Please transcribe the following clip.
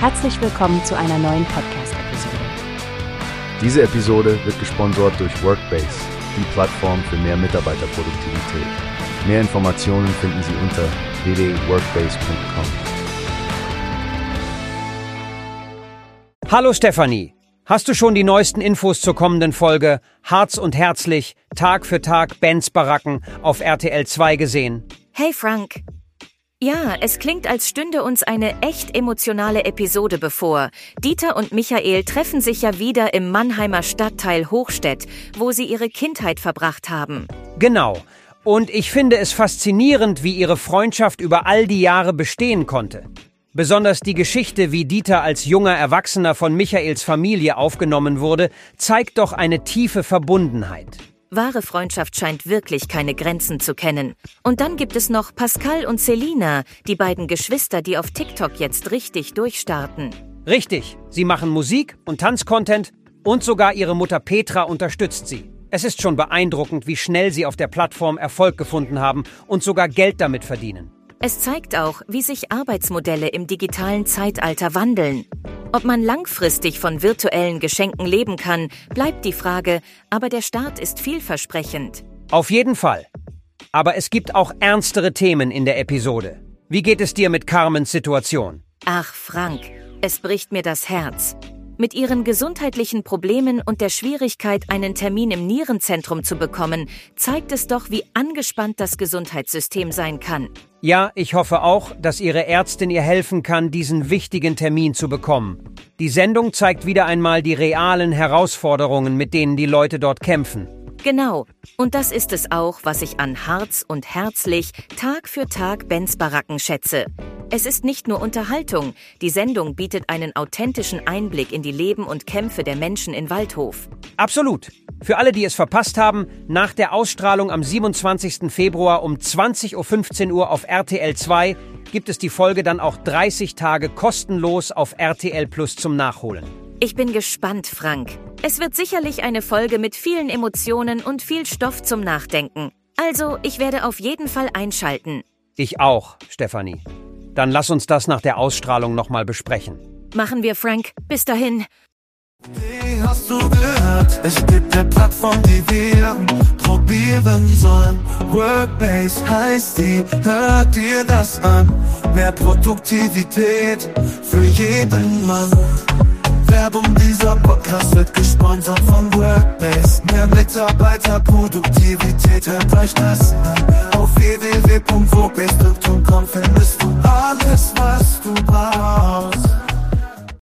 Herzlich willkommen zu einer neuen Podcast-Episode. Diese Episode wird gesponsert durch Workbase, die Plattform für mehr Mitarbeiterproduktivität. Mehr Informationen finden Sie unter www.workbase.com. Hallo Stefanie, hast du schon die neuesten Infos zur kommenden Folge Harz und Herzlich, Tag für Tag Benz Baracken auf RTL 2 gesehen? Hey Frank, ja, es klingt, als stünde uns eine echt emotionale Episode bevor. Dieter und Michael treffen sich ja wieder im Mannheimer Stadtteil Hochstedt, wo sie ihre Kindheit verbracht haben. Genau. Und ich finde es faszinierend, wie ihre Freundschaft über all die Jahre bestehen konnte. Besonders die Geschichte, wie Dieter als junger Erwachsener von Michaels Familie aufgenommen wurde, zeigt doch eine tiefe Verbundenheit. Wahre Freundschaft scheint wirklich keine Grenzen zu kennen. Und dann gibt es noch Pascal und Selina, die beiden Geschwister, die auf TikTok jetzt richtig durchstarten. Richtig, sie machen Musik und Tanzcontent und sogar ihre Mutter Petra unterstützt sie. Es ist schon beeindruckend, wie schnell sie auf der Plattform Erfolg gefunden haben und sogar Geld damit verdienen. Es zeigt auch, wie sich Arbeitsmodelle im digitalen Zeitalter wandeln. Ob man langfristig von virtuellen Geschenken leben kann, bleibt die Frage, aber der Start ist vielversprechend. Auf jeden Fall. Aber es gibt auch ernstere Themen in der Episode. Wie geht es dir mit Carmens Situation? Ach, Frank, es bricht mir das Herz. Mit ihren gesundheitlichen Problemen und der Schwierigkeit, einen Termin im Nierenzentrum zu bekommen, zeigt es doch, wie angespannt das Gesundheitssystem sein kann. Ja, ich hoffe auch, dass Ihre Ärztin ihr helfen kann, diesen wichtigen Termin zu bekommen. Die Sendung zeigt wieder einmal die realen Herausforderungen, mit denen die Leute dort kämpfen. Genau. Und das ist es auch, was ich an Harz und Herzlich Tag für Tag Benz Baracken schätze. Es ist nicht nur Unterhaltung, die Sendung bietet einen authentischen Einblick in die Leben und Kämpfe der Menschen in Waldhof. Absolut. Für alle, die es verpasst haben, nach der Ausstrahlung am 27. Februar um 20.15 Uhr auf RTL 2 gibt es die Folge dann auch 30 Tage kostenlos auf RTL Plus zum Nachholen. Ich bin gespannt, Frank. Es wird sicherlich eine Folge mit vielen Emotionen und viel Stoff zum Nachdenken. Also, ich werde auf jeden Fall einschalten. Ich auch, Stefanie. Dann lass uns das nach der Ausstrahlung nochmal besprechen. Machen wir, Frank. Bis dahin. Wie hast du gehört? Es gibt eine Plattform, die wir probieren sollen. Workbase heißt die, hört dir das an. Mehr Produktivität für jeden Mann. Werbung dieser Podcast wird gesponsert von Workbase. Mehr Mitarbeiterproduktivität, hört euch das an. Auf www.workbase.com